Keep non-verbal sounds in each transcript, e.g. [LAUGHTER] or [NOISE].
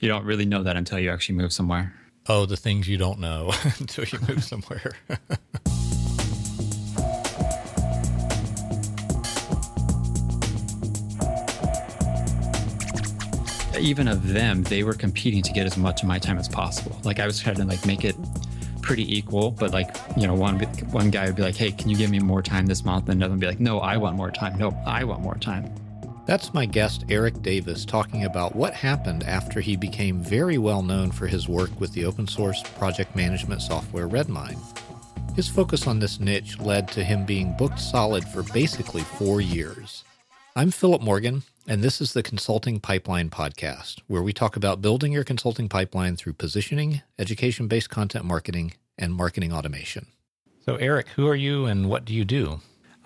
You don't really know that until you actually move somewhere. Oh, the things you don't know [LAUGHS] until you move somewhere. [LAUGHS] Even of them, they were competing to get as much of my time as possible. Like I was trying to like make it pretty equal, but like you know, one one guy would be like, "Hey, can you give me more time this month?" And another would be like, "No, I want more time. No, I want more time." That's my guest, Eric Davis, talking about what happened after he became very well known for his work with the open source project management software Redmine. His focus on this niche led to him being booked solid for basically four years. I'm Philip Morgan, and this is the Consulting Pipeline Podcast, where we talk about building your consulting pipeline through positioning, education based content marketing, and marketing automation. So, Eric, who are you and what do you do?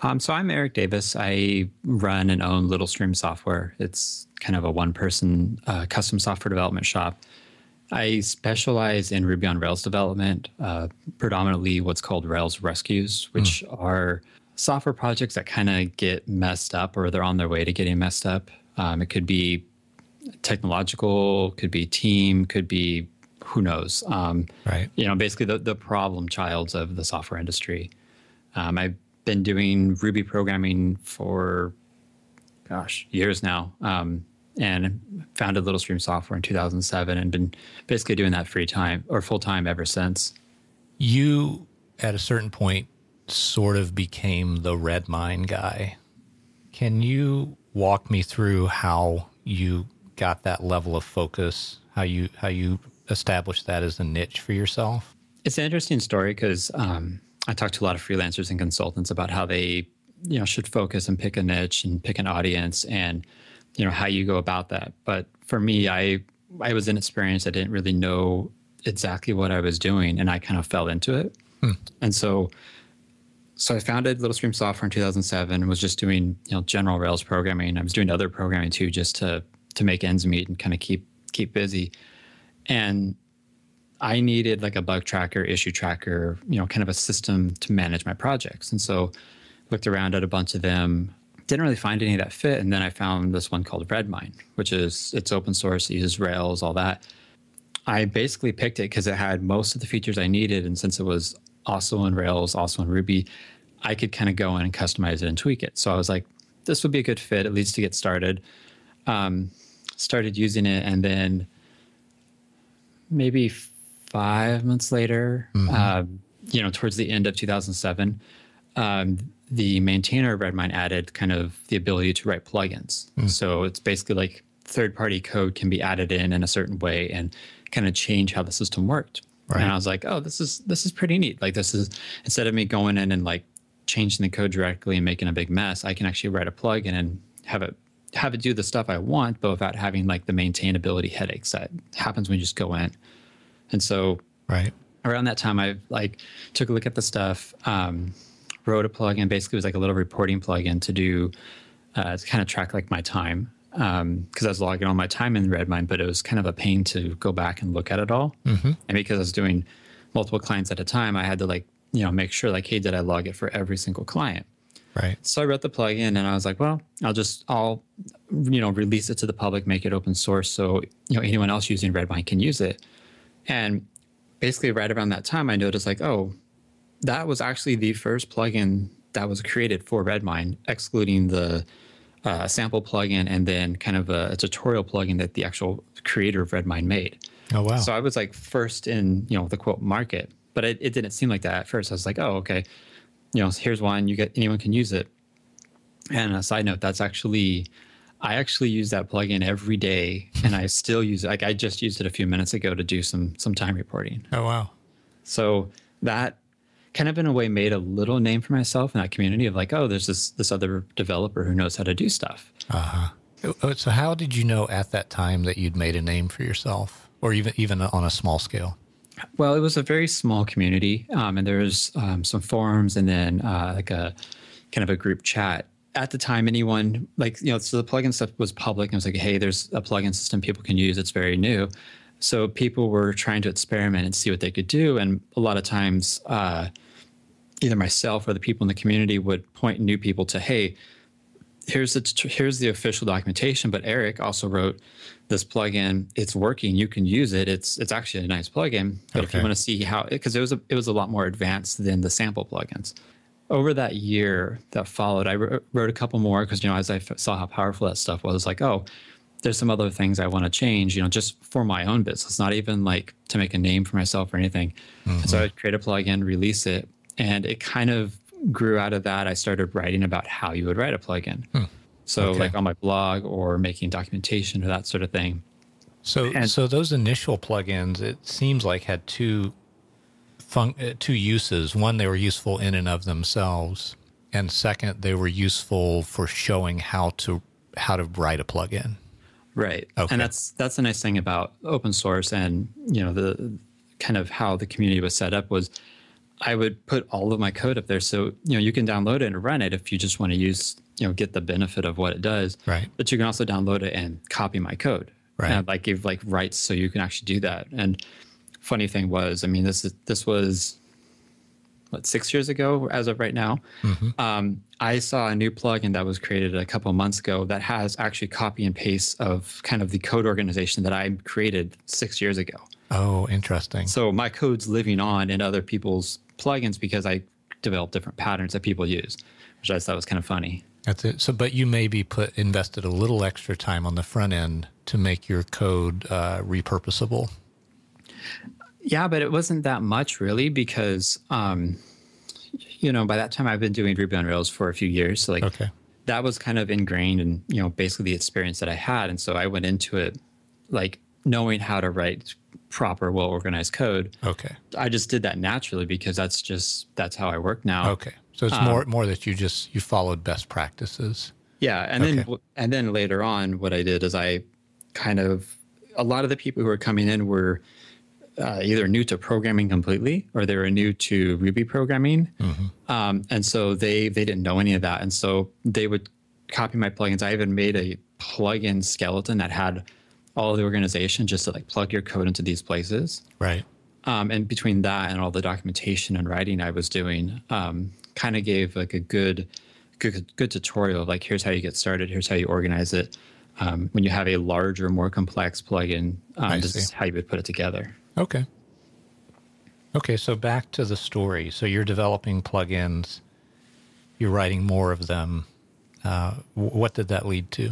Um, so I'm Eric Davis. I run and own Little Stream Software. It's kind of a one-person uh, custom software development shop. I specialize in Ruby on Rails development, uh, predominantly what's called Rails rescues, which mm. are software projects that kind of get messed up or they're on their way to getting messed up. Um, it could be technological, could be team, could be who knows. Um, right. You know, basically the, the problem childs of the software industry. Um, I been doing Ruby programming for, gosh, years now. Um, and founded Little Stream Software in 2007 and been basically doing that free time or full time ever since. You, at a certain point, sort of became the Redmine guy. Can you walk me through how you got that level of focus? How you how you established that as a niche for yourself? It's an interesting story because um, I talk to a lot of freelancers and consultants about how they, you know, should focus and pick a niche and pick an audience and, you know, how you go about that. But for me, I I was inexperienced. I didn't really know exactly what I was doing, and I kind of fell into it. Hmm. And so, so I founded Little Stream Software in 2007 and was just doing you know general Rails programming. I was doing other programming too, just to to make ends meet and kind of keep keep busy. And I needed like a bug tracker, issue tracker, you know, kind of a system to manage my projects. And so looked around at a bunch of them, didn't really find any that fit. And then I found this one called Redmine, which is it's open source, it uses Rails, all that. I basically picked it because it had most of the features I needed. And since it was also in Rails, also in Ruby, I could kind of go in and customize it and tweak it. So I was like, this would be a good fit, at least to get started. Um, started using it and then maybe five months later, mm-hmm. uh, you know, towards the end of 2007, um, the maintainer of Redmine added kind of the ability to write plugins. Mm. So it's basically like third party code can be added in in a certain way and kind of change how the system worked. Right. And I was like, oh, this is this is pretty neat. Like this is instead of me going in and like changing the code directly and making a big mess, I can actually write a plugin and have it have it do the stuff I want, but without having like the maintainability headaches that happens when you just go in. And so right around that time, I like took a look at the stuff, um, wrote a plugin. Basically, it was like a little reporting plugin to do uh, to kind of track like my time because um, I was logging all my time in Redmine, but it was kind of a pain to go back and look at it all. Mm-hmm. And because I was doing multiple clients at a time, I had to like you know make sure like, hey, did I log it for every single client? Right. So I wrote the plugin and I was like, well, I'll just I'll you know release it to the public, make it open source, so you know anyone else using Redmine can use it. And basically, right around that time, I noticed like, oh, that was actually the first plugin that was created for Redmine, excluding the uh, sample plugin and then kind of a, a, tutorial plugin that the actual creator of Redmine made. Oh wow! So I was like first in you know the quote market, but it, it didn't seem like that at first. I was like, oh okay, you know here's one you get anyone can use it. And a side note, that's actually I actually use that plugin every day, and I still use it. Like I just used it a few minutes ago to do some some time reporting. Oh wow! So that kind of in a way made a little name for myself in that community of like, oh, there's this this other developer who knows how to do stuff. Uh huh. Oh, so how did you know at that time that you'd made a name for yourself, or even even on a small scale? Well, it was a very small community, um, and there was um, some forums, and then uh, like a kind of a group chat at the time anyone like you know so the plugin stuff was public and it was like hey there's a plugin system people can use it's very new so people were trying to experiment and see what they could do and a lot of times uh, either myself or the people in the community would point new people to hey here's the here's the official documentation. But Eric also wrote this plugin. It's working. You can use it. It's it's actually a nice plugin. But okay. if you want to see how, because it was a, it was a lot more advanced than the sample plugins. Over that year that followed, I wrote a couple more because you know as I saw how powerful that stuff was, like oh, there's some other things I want to change. You know, just for my own business, not even like to make a name for myself or anything. Mm-hmm. So I'd create a plugin, release it, and it kind of grew out of that. I started writing about how you would write a plugin. Hmm. So okay. like on my blog or making documentation or that sort of thing. So and, so those initial plugins, it seems like had two fun- uh, two uses. One, they were useful in and of themselves, and second, they were useful for showing how to how to write a plugin. Right. Okay. And that's that's the nice thing about open source and you know the kind of how the community was set up was I would put all of my code up there. So, you know, you can download it and run it if you just want to use, you know, get the benefit of what it does. Right. But you can also download it and copy my code. Right. And like give like rights so you can actually do that. And funny thing was, I mean, this is this was what six years ago as of right now. Mm-hmm. Um, I saw a new plugin that was created a couple months ago that has actually copy and paste of kind of the code organization that I created six years ago. Oh, interesting. So my code's living on in other people's plugins because I develop different patterns that people use, which I thought was kind of funny. That's it. So, but you maybe put invested a little extra time on the front end to make your code uh, repurposable. Yeah, but it wasn't that much really because, um, you know, by that time I've been doing Ruby on Rails for a few years. So like okay. that was kind of ingrained in, you know, basically the experience that I had. And so I went into it like knowing how to write proper, well organized code. Okay. I just did that naturally because that's just that's how I work now. Okay. So it's um, more more that you just you followed best practices. Yeah, and okay. then and then later on, what I did is I kind of a lot of the people who were coming in were uh, either new to programming completely or they were new to Ruby programming, mm-hmm. um, and so they they didn't know any of that, and so they would copy my plugins. I even made a plugin skeleton that had all of the organization just to like plug your code into these places. Right. Um, and between that and all the documentation and writing I was doing, um, kind of gave like a good, good, good tutorial of like here's how you get started, here's how you organize it. Um, when you have a larger, more complex plugin, um, this see. is how you would put it together. Okay. Okay, so back to the story. So you're developing plugins, you're writing more of them. Uh, what did that lead to?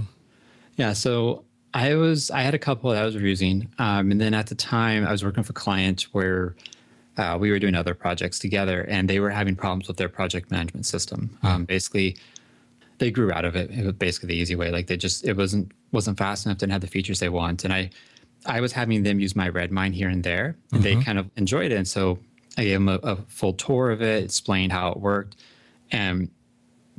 Yeah, so I was I had a couple that I was using, um, and then at the time I was working for a client where uh, we were doing other projects together, and they were having problems with their project management system. Mm. Um, basically, they grew out of it. It was basically the easy way. Like they just it wasn't wasn't fast enough, didn't have the features they want, and I I was having them use my Redmine here and there, and mm-hmm. they kind of enjoyed it, and so I gave them a, a full tour of it, explained how it worked, and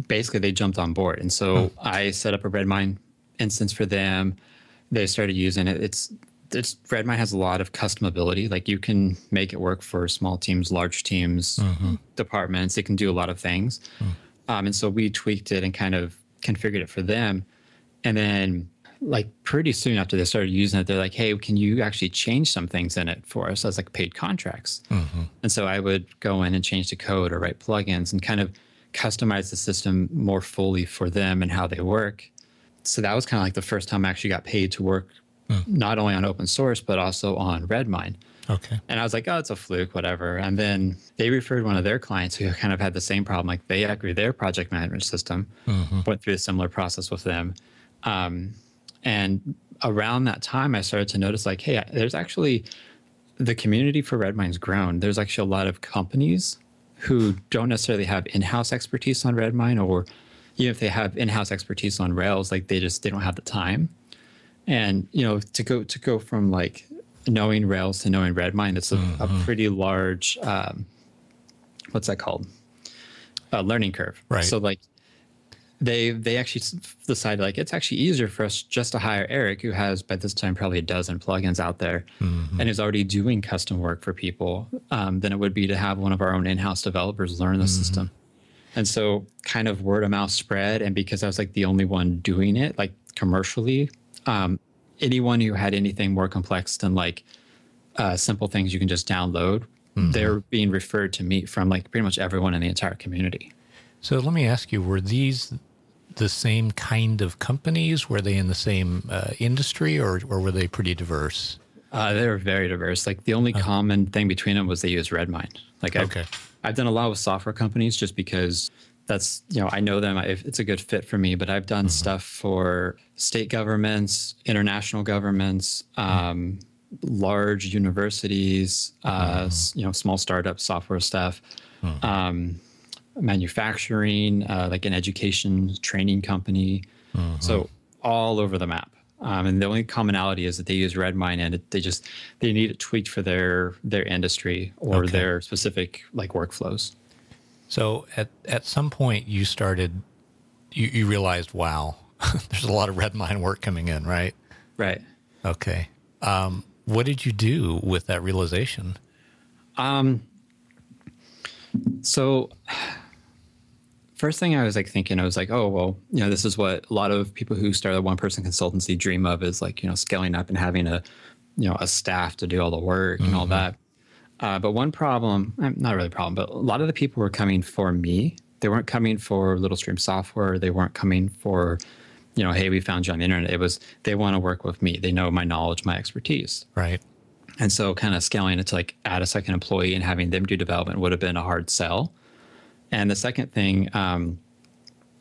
basically they jumped on board. And so mm. I set up a Redmine instance for them they started using it. It's it's Redmine has a lot of customability. Like you can make it work for small teams, large teams, mm-hmm. departments. It can do a lot of things. Mm. Um, and so we tweaked it and kind of configured it for them. And then like pretty soon after they started using it, they're like, "Hey, can you actually change some things in it for us as like paid contracts?" Mm-hmm. And so I would go in and change the code or write plugins and kind of customize the system more fully for them and how they work so that was kind of like the first time I actually got paid to work mm. not only on open source but also on Redmine. Okay. And I was like, oh, it's a fluke, whatever. And then they referred one of their clients who kind of had the same problem. Like they upgraded their project management system, mm-hmm. went through a similar process with them. Um, and around that time, I started to notice like, hey, there's actually the community for Redmine's grown. There's actually a lot of companies who don't necessarily have in-house expertise on Redmine or even if they have in-house expertise on Rails, like they just they don't have the time. And you know, to go to go from like knowing Rails to knowing Redmine, it's a, mm-hmm. a pretty large um, what's that called? A learning curve. Right. So like they they actually decided like it's actually easier for us just to hire Eric, who has by this time probably a dozen plugins out there, mm-hmm. and is already doing custom work for people, um, than it would be to have one of our own in-house developers learn the mm-hmm. system. And so kind of word of mouth spread. And because I was like the only one doing it, like commercially, um, anyone who had anything more complex than like uh, simple things you can just download, mm-hmm. they're being referred to me from like pretty much everyone in the entire community. So let me ask you, were these the same kind of companies? Were they in the same uh, industry, or or were they pretty diverse? Uh, they were very diverse. Like the only common thing between them was they use Redmine. Like I've, Okay. I've done a lot with software companies just because that's you know I know them. I, it's a good fit for me. But I've done stuff for state governments, international governments, um, large universities, uh, s- you know, small startup software stuff, um, manufacturing, uh, like an education training company. So all over the map. Um, and the only commonality is that they use Redmine and it, they just they need it tweaked for their their industry or Okay. their specific like workflows. So at at some point you started, you, you realized, wow, [LAUGHS] there's a lot of Redmine work coming in, right? Right. Okay. Um, what did you do with that realization? um So first thing I was like thinking, I was like, oh well, you know, this is what a lot of people who start a one person consultancy dream of is like, you know, scaling up and having a you know, a staff to do all the work and all that. Uh, but one problem, eh, not really a problem, but a lot of the people were coming for me. They weren't coming for Little Stream software. They weren't coming for, you know, hey, we found you on the internet. It was they want to work with me. They know my knowledge, my expertise. Right. And so kind of scaling it to like add a second employee and having them do development would have been a hard sell. And the second thing, um,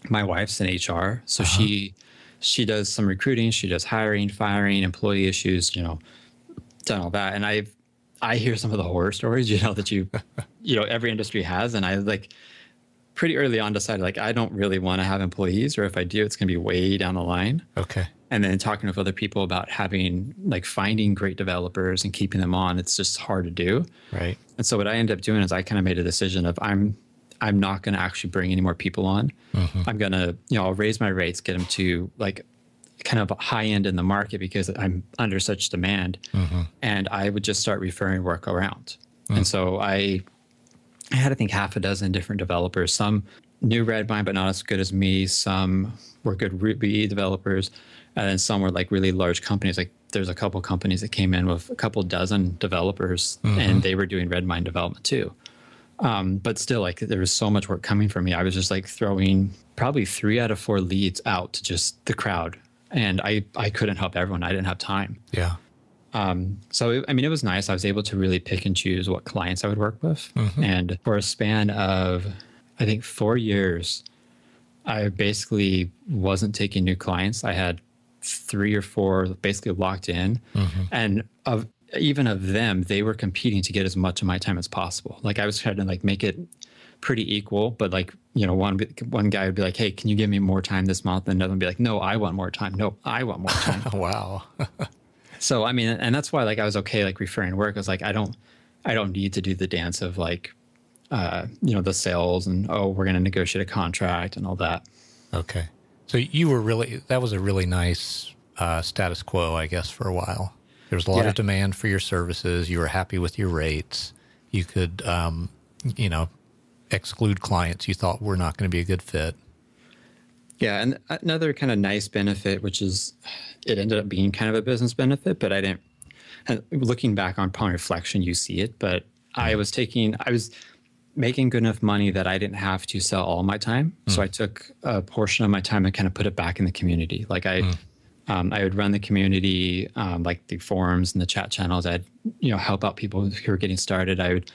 my wife's in HR, so she she does some recruiting, she does hiring, firing, employee issues, you know, done all that. And I I hear some of the horror stories, [LAUGHS] you know, that you you know every industry has, and I like pretty early on decided like I don't really want to have employees, or if I do, it's going to be way down the line Okay. and then talking with other people about having like finding great developers and keeping them on it's just hard to do Right. and so what i ended up doing is i kind of made a decision of i'm i'm not going to actually bring any more people on mm-hmm. i'm going to you know i'll raise my rates get them to like kind of high end in the market because i'm under such demand mm-hmm. and i would just start referring work around mm. and so i I had, I think, half a dozen different developers. Some knew Redmine, but not as good as me. Some were good Ruby developers. And then some were like really large companies. Like there's a couple companies that came in with a couple dozen developers and mm-hmm. they were doing Redmine development too. Um, but still, like there was so much work coming from me. I was just like throwing probably three out of four leads out to just the crowd. And I, I couldn't help everyone. I didn't have time. Yeah. Um, so it, I mean, it was nice. I was able to really pick and choose what clients I would work with, and for a span of, I think, four years, I basically wasn't taking new clients. I had three or four basically locked in, and of even of them, they were competing to get as much of my time as possible. Like I was trying to like make it pretty equal, but like you know, one one guy would be like, "Hey, can you give me more time this month?" And another would be like, "No, I want more time. No, I want more time." [LAUGHS] wow. [LAUGHS] So I mean, and that's why like I was okay like referring work. I was like, I don't, I don't need to do the dance of like, uh, you know, the sales and oh, we're going to negotiate a contract and all that. okay. So you were really that was a really nice uh, status quo, I guess, for a while. There was a lot Yeah. of demand for your services. You were happy with your rates. You could, um, you know, exclude clients you thought were not going to be a good fit. Yeah, and another kind of nice benefit, which is, it ended up being kind of a business benefit, but I didn't. And looking back on upon reflection, you see it. But I mm. was taking, I was making good enough money that I didn't have to sell all my time. So mm. I took a portion of my time and kind of put it back in the community. Like I, mm. Um, I would run the community, um, like the forums and the chat channels. I'd you know help out people who were getting started. I would.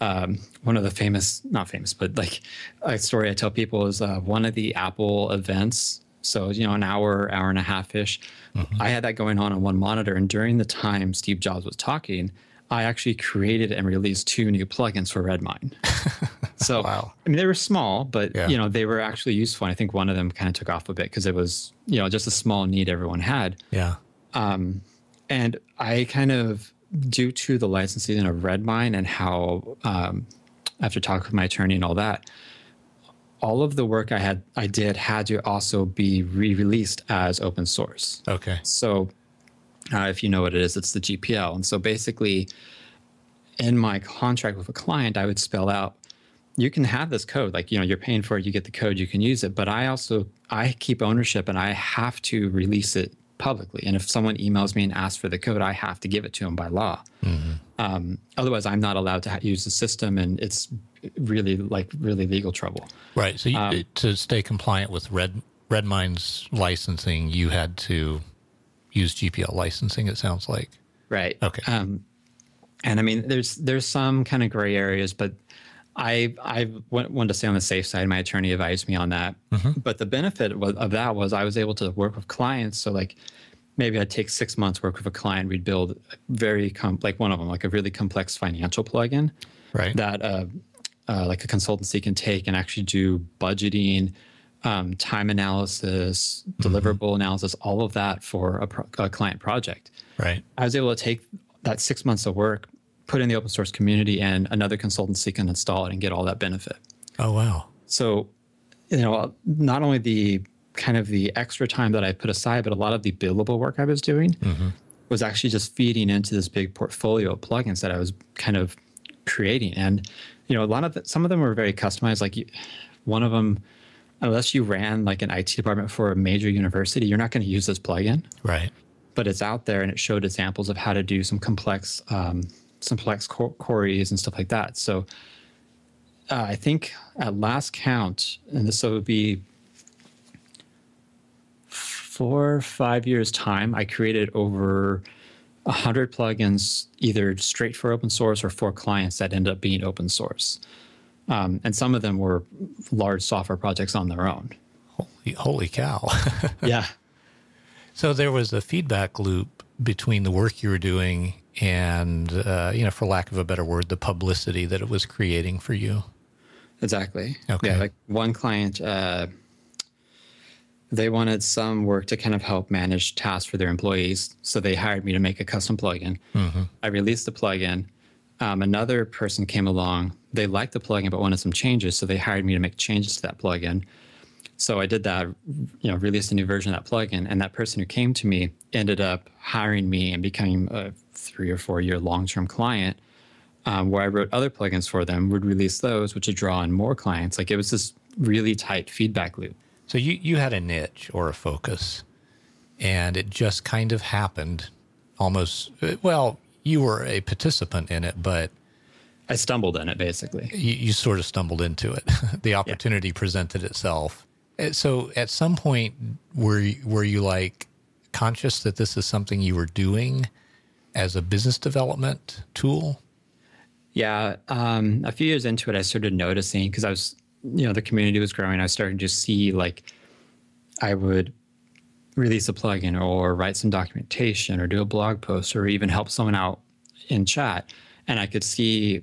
Um, one of the famous, not famous, but like a story I tell people is uh, one of the Apple events. So you know, an hour, hour and a half ish. I had that going on on one monitor, and during the time Steve Jobs was talking, I actually created and released two new plugins for Redmine. [LAUGHS] So Wow. I mean, they were small, but Yeah. you know, they were actually useful. And I think one of them kind of took off a bit because it was, you know, just a small need everyone had. Yeah. And I kind of, due to the licensing of Redmine and how, um, after talking with my attorney and all that, all of the work I had, I did had to also be re-released as open source. Okay. So, uh, if you know what it is, it's the GPL. And so basically, in my contract with a client, I would spell out you can have this code. Like you know you're paying for it you get the code you can use it. But i also i keep ownership and i have to release it publicly. And if someone emails me and asks for the code i have to give it to them by law. Um, otherwise i'm not allowed to ha- use the system and it's really like really legal trouble. Right. So you, to stay compliant with Red Redmine's licensing, you had to use GPL licensing. It sounds like right. Okay. Um, and I mean, there's there's some kind of gray areas, but I I wanted to stay on the safe side. My attorney advised me on that. Mm-hmm. But the benefit of that was I was able to work with clients. So like maybe I'd take six months work with a client. We'd build a very com- like one of them, like a really complex financial plugin, right? That uh, uh, like a consultancy can take and actually do budgeting, um, time analysis, mm-hmm. deliverable analysis, all of that for a, pro- a client project. Right. I was able to take that six months of work, put in the open source community, and another consultancy can install it and get all that benefit. Oh wow! So, you know, not only the kind of the extra time that I put aside, but a lot of the billable work I was doing mm-hmm. was actually just feeding into this big portfolio of plugins that I was kind of creating. And you know, a lot of the, some of them were very customized. Like you, one of them, unless you ran like an IT department for a major university, you're not going to use this plugin. Right. But it's out there, and it showed examples of how to do some complex, um, some complex queries and stuff like that. So. Uh, I think at last count, and this would be four five years time i created over a 100 plugins either straight for open source or for clients that end up being open source um, and some of them were large software projects on their own holy, holy cow [LAUGHS] yeah so there was a feedback loop between the work you were doing and uh, you know for lack of a better word the publicity that it was creating for you exactly okay yeah like one client uh, they wanted some work to kind of help manage tasks for their employees. So they hired me to make a custom plugin. Mm-hmm. I released the plugin. Um, another person came along. They liked the plugin but wanted some changes, so they hired me to make changes to that plugin. So I did that, you know, released a new version of that plugin, and that person who came to me ended up hiring me and becoming a three or four year long term client. Um, where I wrote other plugins for them, would release those, which would draw in more clients. Like it was this really tight feedback loop. So you, you had a niche or a focus, and it just kind of happened almost, well, you were a participant in it, but. I stumbled in it basically. You, you sort of stumbled into it. [LAUGHS] the opportunity yeah. presented itself. Uh, so at some point, were, were you like conscious that this is something you were doing as a business development tool? Yeah. Um, a few years into it, I started noticing because I was you know the community was growing, I started to see like I would release a plugin or write some documentation or do a blog post or even help someone out in chat, and I could see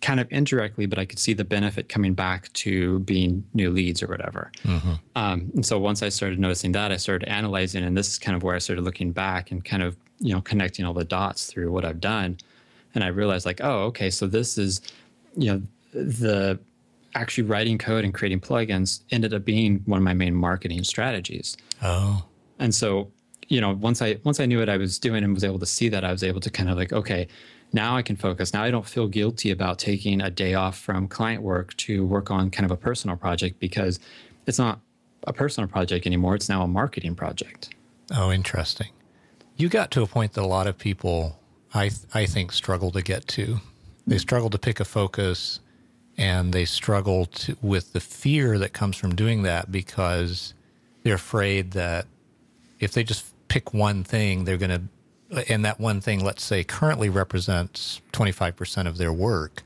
kind of indirectly, but I could see the benefit coming back to being new leads or whatever. Mm-hmm. Um, and so once I started noticing that, I started analyzing, and this is kind of where I started looking back and kind of you know connecting all the dots through what I've done, and I realized like, oh, okay, so this is you know the actually writing code and creating plugins ended up being one of my main marketing strategies. Oh. And so, you know, once I once I knew what I was doing and was able to see that, I was able to kind of like, okay, now I can focus. Now I don't feel guilty about taking a day off from client work to work on kind of a personal project because it's not a personal project anymore. It's now a marketing project. Oh, interesting. You got to a point that a lot of people, I I think, struggle to get to. They struggle to pick a focus and they struggle to, with the fear that comes from doing that because they're afraid that if they just pick one thing, they're going to, and that one thing, let's say, currently represents 25% of their work,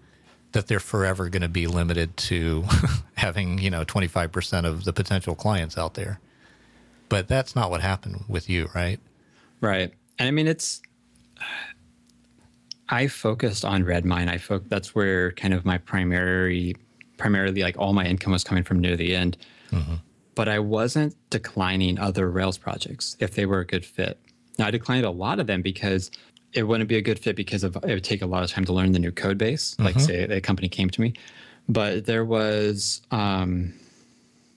that they're forever going to be limited to [LAUGHS] having, you know, 25% of the potential clients out there. But that's not what happened with you, right? Right. And I mean, it's, I focused on Redmine. I fo- that's where kind of my primary, primarily like all my income was coming from near the end. Mm-hmm. But I wasn't declining other Rails projects if they were a good fit. Now I declined a lot of them because it wouldn't be a good fit because of it would take a lot of time to learn the new code base. Mm-hmm. Like say a company came to me, but there was um,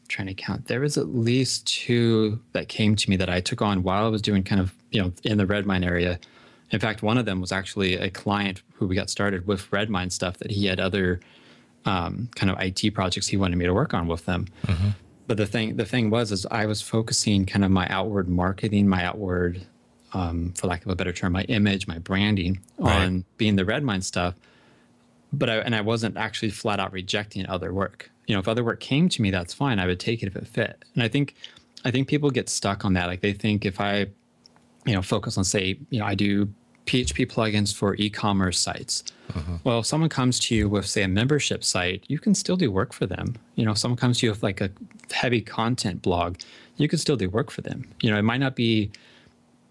trying to count. There was at least two that came to me that I took on while I was doing kind of you know in the Redmine area in fact, one of them was actually a client who we got started with Redmine stuff that he had other um, kind of IT projects he wanted me to work on with them. Mm-hmm. But the thing the thing was is I was focusing kind of my outward marketing, my outward, um, for lack of a better term, my image, my branding right. on being the Redmine stuff. But I and I wasn't actually flat out rejecting other work. You know, if other work came to me, that's fine. I would take it if it fit. And I think I think people get stuck on that. Like they think if I, you know, focus on say, you know, I do PHP plugins for e-commerce sites. Uh-huh. Well, if someone comes to you with say a membership site, you can still do work for them. You know, if someone comes to you with like a heavy content blog, you can still do work for them. You know, it might not be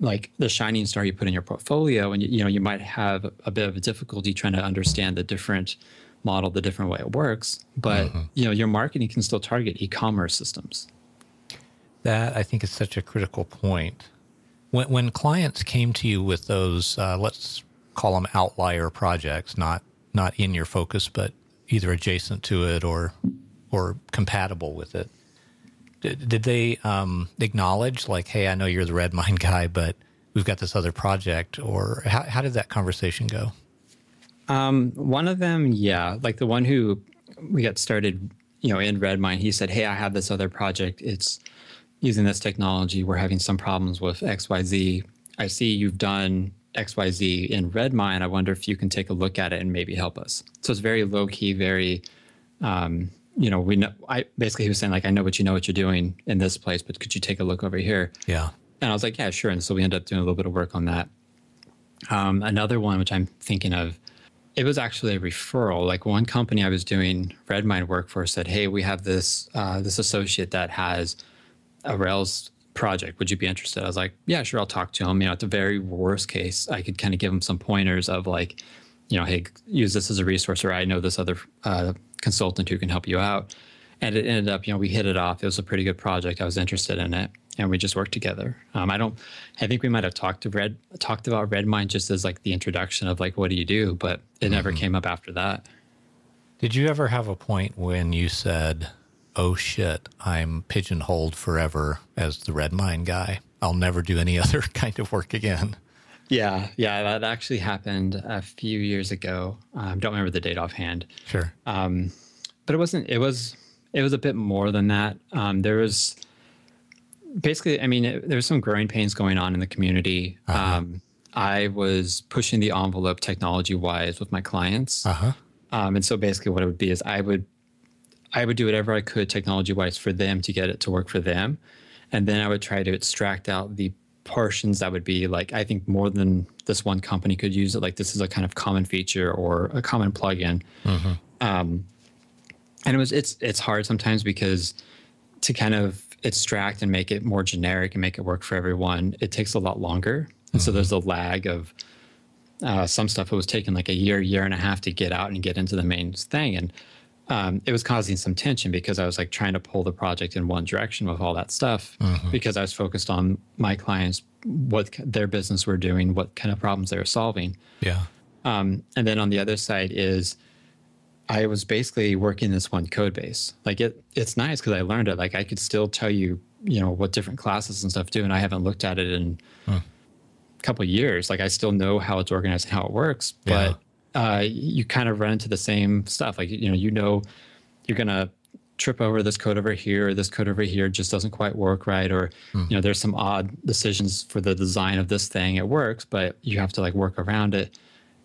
like the shining star you put in your portfolio and you, you know you might have a bit of a difficulty trying to understand the different model the different way it works but uh-huh. you know your marketing can still target e-commerce systems that i think is such a critical point when, when clients came to you with those, uh, let's call them outlier projects, not not in your focus, but either adjacent to it or or compatible with it, did, did they um, acknowledge like, "Hey, I know you're the Redmine [LAUGHS] guy, but we've got this other project," or how, how did that conversation go? Um, one of them, yeah, like the one who we got started, you know, in Redmine, he said, "Hey, I have this other project. It's using this technology, we're having some problems with XYZ. I see you've done XYZ in Redmine. I wonder if you can take a look at it and maybe help us. So it's very low key, very, um, you know, we know, I basically he was saying like, I know what you know what you're doing in this place, but could you take a look over here? Yeah. And I was like, yeah, sure. And so we ended up doing a little bit of work on that. Um, another one, which I'm thinking of, it was actually a referral. Like one company I was doing Redmine work for said, "Hey, we have this uh, this associate that has a Rails project. Would you be interested? I was like, yeah, sure. I'll talk to him. You know, at the very worst case, I could kind of give him some pointers of like, you know, hey, use this as a resource, or I know this other uh, consultant who can help you out. And it ended up, you know, we hit it off. It was a pretty good project. I was interested in it, and we just worked together. Um, I don't. I think we might have talked to Red talked about Redmine just as like the introduction of like what do you do, but it mm-hmm. never came up after that. Did you ever have a point when you said, oh shit, I'm pigeonholed forever as the red Redmine guy. I'll never do any [LAUGHS] other kind of work again. Yeah, yeah, that actually happened a few years ago. I um, don't remember the date offhand. Sure. Um, but it wasn't. It was. It was a bit more than that. Um, there was basically. I mean, it, there was some growing pains going on in the community. Uh-huh. Um, I was pushing the envelope technology wise with my clients. Uh-huh. Um, and so basically, what it would be is I would I would do whatever I could technology wise for them to get it to work for them. And then I would try to extract out the portions that would be like, I think more than this one company could use it. Like this is a kind of common feature or a common plugin. Mm-hmm. Um, and it was, it's, it's hard sometimes because to kind of extract and make it more generic and make it work for everyone, it takes a lot longer. And mm-hmm. so there's a lag of, uh, some stuff it was taking like a year, year and a half to get out and get into the main thing. And um, it was causing some tension because I was like trying to pull the project in one direction with all that stuff mm-hmm. because I was focused on my clients, what their business were doing, what kind of problems they were solving. Yeah. Um, and then on the other side is I was basically working this one code base. Like it, it's nice because I learned it. Like I could still tell you, you know, what different classes and stuff do, and I haven't looked at it in hmm. a couple years. Like I still know how it's organized and how it works, but. Yeah uh, you kind of run into the same stuff. Like, you know, you know, you're going to trip over this code over here, or this code over here just doesn't quite work right. Or, mm. you know, there's some odd decisions for the design of this thing. It works, but you have to like work around it.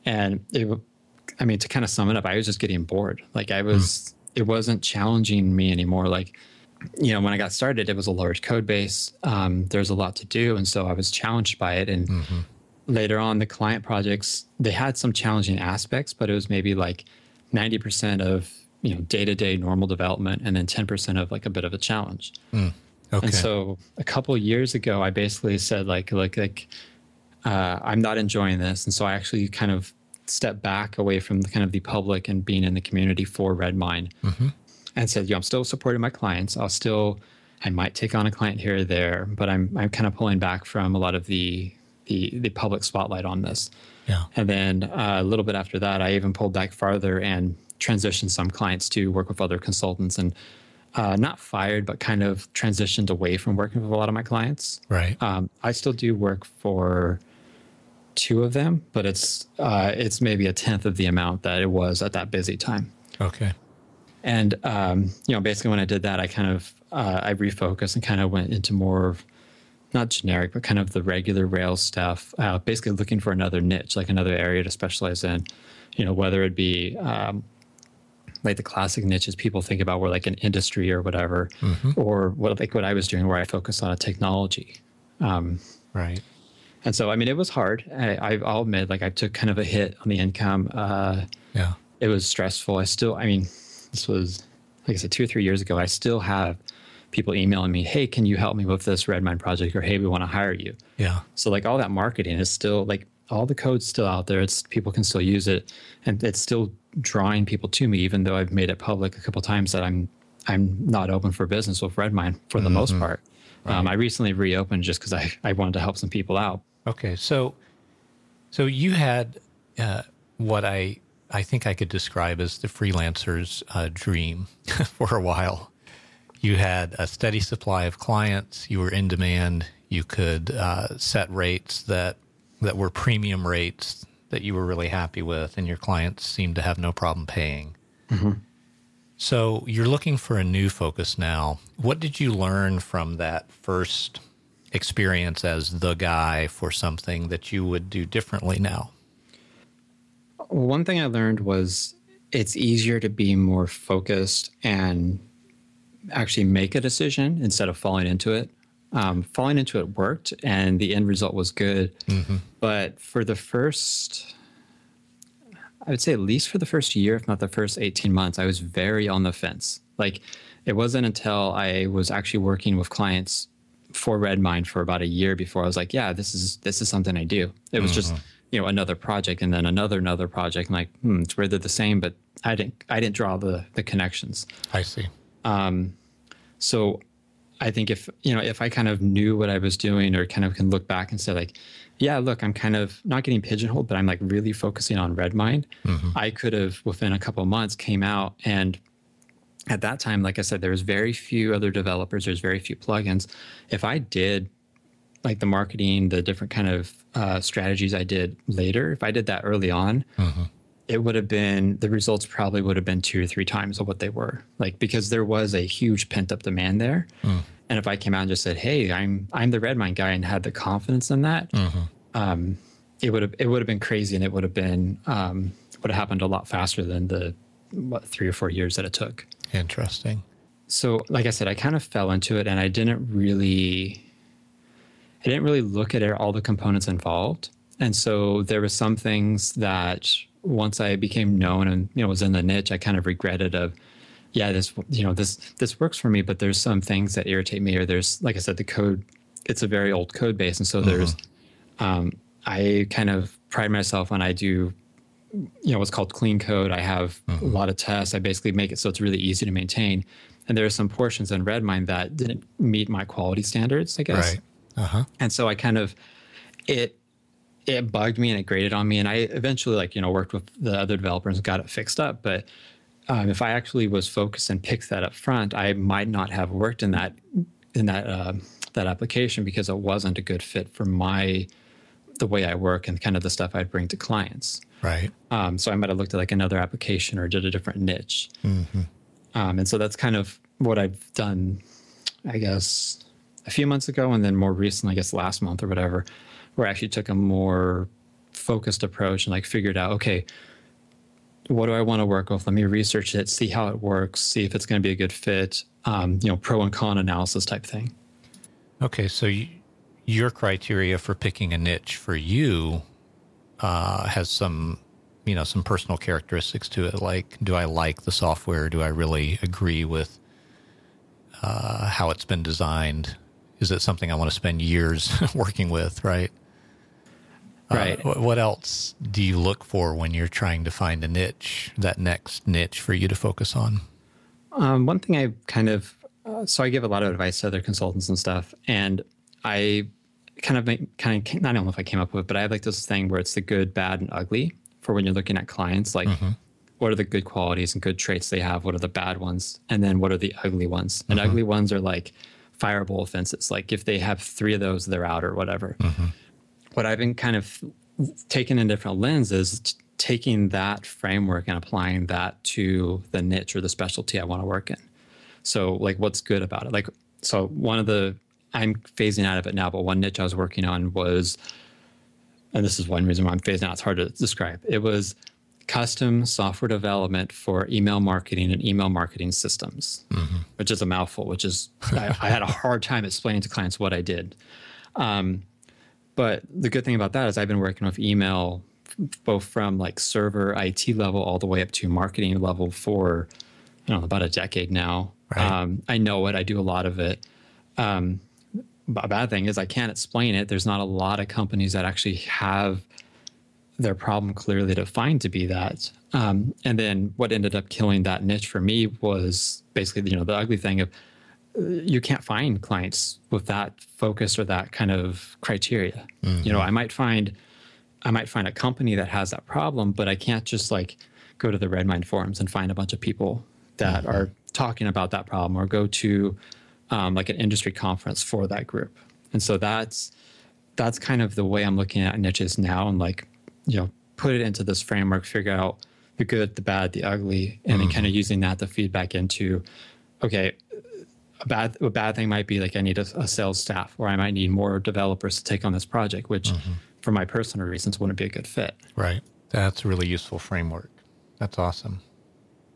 And it, I mean, to kind of sum it up, I was just getting bored. Like I was, mm. it wasn't challenging me anymore. Like, you know, when I got started, it was a large code base. Um, there's a lot to do. And so I was challenged by it. And, mm-hmm later on the client projects they had some challenging aspects but it was maybe like 90% of you know day-to-day normal development and then 10% of like a bit of a challenge mm, okay. and so a couple years ago i basically said like like like uh, i'm not enjoying this and so i actually kind of stepped back away from the kind of the public and being in the community for redmine mm-hmm. and said yeah i'm still supporting my clients i'll still i might take on a client here or there but i'm i'm kind of pulling back from a lot of the the the public spotlight on this. Yeah. And then uh, a little bit after that, I even pulled back farther and transitioned some clients to work with other consultants and uh, not fired, but kind of transitioned away from working with a lot of my clients. Right. Um, I still do work for two of them, but it's uh, it's maybe a tenth of the amount that it was at that busy time. Okay. And um, you know, basically, when I did that, I kind of uh, I refocused and kind of went into more of not generic, but kind of the regular Rails stuff. Uh, basically, looking for another niche, like another area to specialize in. You know, whether it be um, like the classic niches people think about were like an industry or whatever, mm-hmm. or what like what I was doing where I focused on a technology. Um, right. And so, I mean, it was hard. I, I'll admit, like I took kind of a hit on the income. Uh, yeah. It was stressful. I still, I mean, this was, like I said, two or three years ago. I still have people emailing me, "Hey, can you help me with this Redmine project?" or "Hey, we want to hire you." Yeah. So like all that marketing is still like all the code's still out there. It's people can still use it, and it's still drawing people to me, even though I've made it public a couple times that I'm I'm not open for business with Redmine for the mm-hmm. most part. Right. Um, I recently reopened just because I, I wanted to help some people out. Okay, so so you had uh, what I I think I could describe as the freelancer's uh, dream [LAUGHS] for a while. You had a steady supply of clients. You were in demand. You could uh, set rates that that were premium rates that you were really happy with, and your clients seemed to have no problem paying. Mm-hmm. So you're looking for a new focus now. What did you learn from that first experience as the guy for something that you would do differently now? One thing I learned was it's easier to be more focused and actually make a decision instead of falling into it. Um, falling into it worked and the end result was good. Mm-hmm. But for the first, I would say at least for the first year, if not the first 18 months, I was very on the fence. Like it wasn't until I was actually working with clients for Redmine for about a year before I was like, yeah, this is this is something I do. It was mm-hmm. just you know another project and then another another project. And like, hmm, it's where they're the same, but I didn't I didn't draw the the connections. I see. Um, so I think if you know if I kind of knew what I was doing or kind of can look back and say like, yeah, look, I'm kind of not getting pigeonholed, but I'm like really focusing on Redmine. Mm-hmm. I could have within a couple months came out and at that time, like I said, there was very few other developers. There's very few plugins. If I did like the marketing, the different kind of uh, strategies I did later, if I did that early on, mm-hmm. It would have been the results probably would have been two or three times of what they were. Like because there was a huge pent up demand there. Mm. And if I came out and just said, "Hey, I'm I'm the Redmine guy," and had the confidence in that, mm-hmm. um, it would have it would have been crazy, and it would have been um, would have happened a lot faster than the what, three or four years that it took. Interesting. So, like I said, I kind of fell into it and I didn't really I didn't really look at all the components involved. And so there were some things that once I became known and you know was in the niche, I kind of regretted of yeah, this you know this this works for me, but there's some things that irritate me or there's like I said the code it's a very old code base and so there's mm-hmm. um, I kind of pride myself when I do you know what's called clean code. I have mm-hmm. a lot of tests. I basically make it so it's really easy to maintain. And there are some portions in Redmine that didn't meet my quality standards, I guess. Right. Uh-huh. And so I kind of it it bugged me and it grated on me. And I eventually like you know worked with the other developers and got it fixed up. But um, if I actually was focused and picked that up front, I might not have worked in that in that uh, that application because it wasn't a good fit for my the way I work and kind of the stuff I'd bring to clients. Right. Um, so I might have looked at like another application or did a different niche. Mm-hmm. Um, and so that's kind of what I've done, I guess, a few months ago. And then more recently, I guess last month or whatever, where I actually took a more focused approach and like figured out, okay, what do I want to work with? Let me research it, see how it works, see if it's going to be a good fit, um, you know, pro and con analysis type thing. Okay. So you, your criteria for picking a niche for you uh, has some you know some personal characteristics to it like do i like the software do i really agree with uh, how it's been designed is it something i want to spend years [LAUGHS] working with right right uh, what else do you look for when you're trying to find a niche that next niche for you to focus on um, one thing i kind of uh, so i give a lot of advice to other consultants and stuff and i kind of make, kind of I don't know if I came up with, but I have like this thing where it's the good, bad, and ugly for when you're looking at clients. Like, mm-hmm. what are the good qualities and good traits they have? What are the bad ones? And then what are the ugly ones? And mm-hmm. ugly ones are like fireable offenses. Like if they have three of those, they're out or whatever. Mm-hmm. What I've been kind of taking in different lenses, t- taking that framework and applying that to the niche or the specialty I want to work in. So, like, what's good about it? Like, so one of the I'm phasing out of it now, but one niche I was working on was, and this is one reason why I'm phasing out. It's hard to describe. It was custom software development for email marketing and email marketing systems, mm-hmm. which is a mouthful, which is, I, I, had a hard time explaining to clients what I did. Um, but the good thing about that is I've been working with email both from like server IT level all the way up to marketing level for, you know, about a decade now. Right. Um, I know it. I do a lot of it. Um, a bad thing is I can't explain it. There's not a lot of companies that actually have their problem clearly defined to be that. Um, and then what ended up killing that niche for me was basically, you know, the ugly thing of you can't find clients with that focus or that kind of criteria. Mm-hmm. You know, I might find I might find a company that has that problem, but I can't just like go to the Redmine forums and find a bunch of people that mm-hmm. are talking about that problem or go to um, like an industry conference for that group. And so that's that's kind of the way I'm looking at niches now and like you know put it into this framework figure out the good the bad the ugly and mm-hmm. then kind of using that to feedback into okay a bad a bad thing might be like i need a, a sales staff or i might need more developers to take on this project which mm-hmm. for my personal reasons wouldn't be a good fit. Right. That's a really useful framework. That's awesome.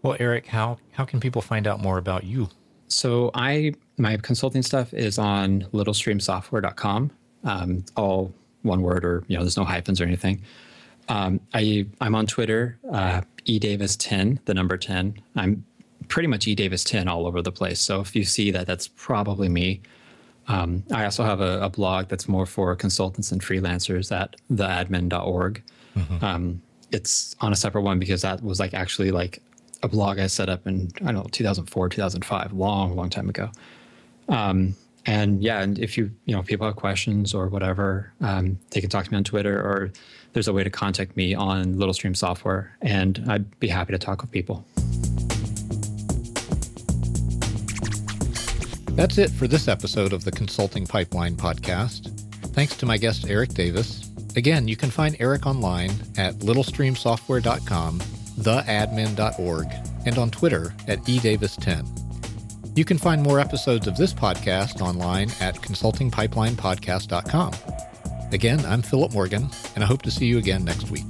Well eric how how can people find out more about you? So i my consulting stuff is on littlestreamsoftware.com um, all one word or you know there's no hyphens or anything. Um, I I'm on Twitter, uh, edavis10, the number 10. I'm pretty much E Davis 10 all over the place. So if you see that, that's probably me. Um, I also have a, a, blog that's more for consultants and freelancers at theadmin.org. Mm-hmm. Um, it's on a separate one because that was like actually like a blog I set up in I don't know 2004 2005 long long time ago. Um, and yeah, and if you you know people have questions or whatever, um, they can talk to me on Twitter or there's a way to contact me on Little Stream Software, and I'd be happy to talk with people. That's it for this episode of the Consulting Pipeline podcast. Thanks to my guest Eric Davis. Again, you can find Eric online at littlestreamsoftware.com, theadmin.org, and on Twitter at edavis10. You can find more episodes of this podcast online at consultingpipelinepodcast.com. Again, I'm Philip Morgan, and I hope to see you again next week.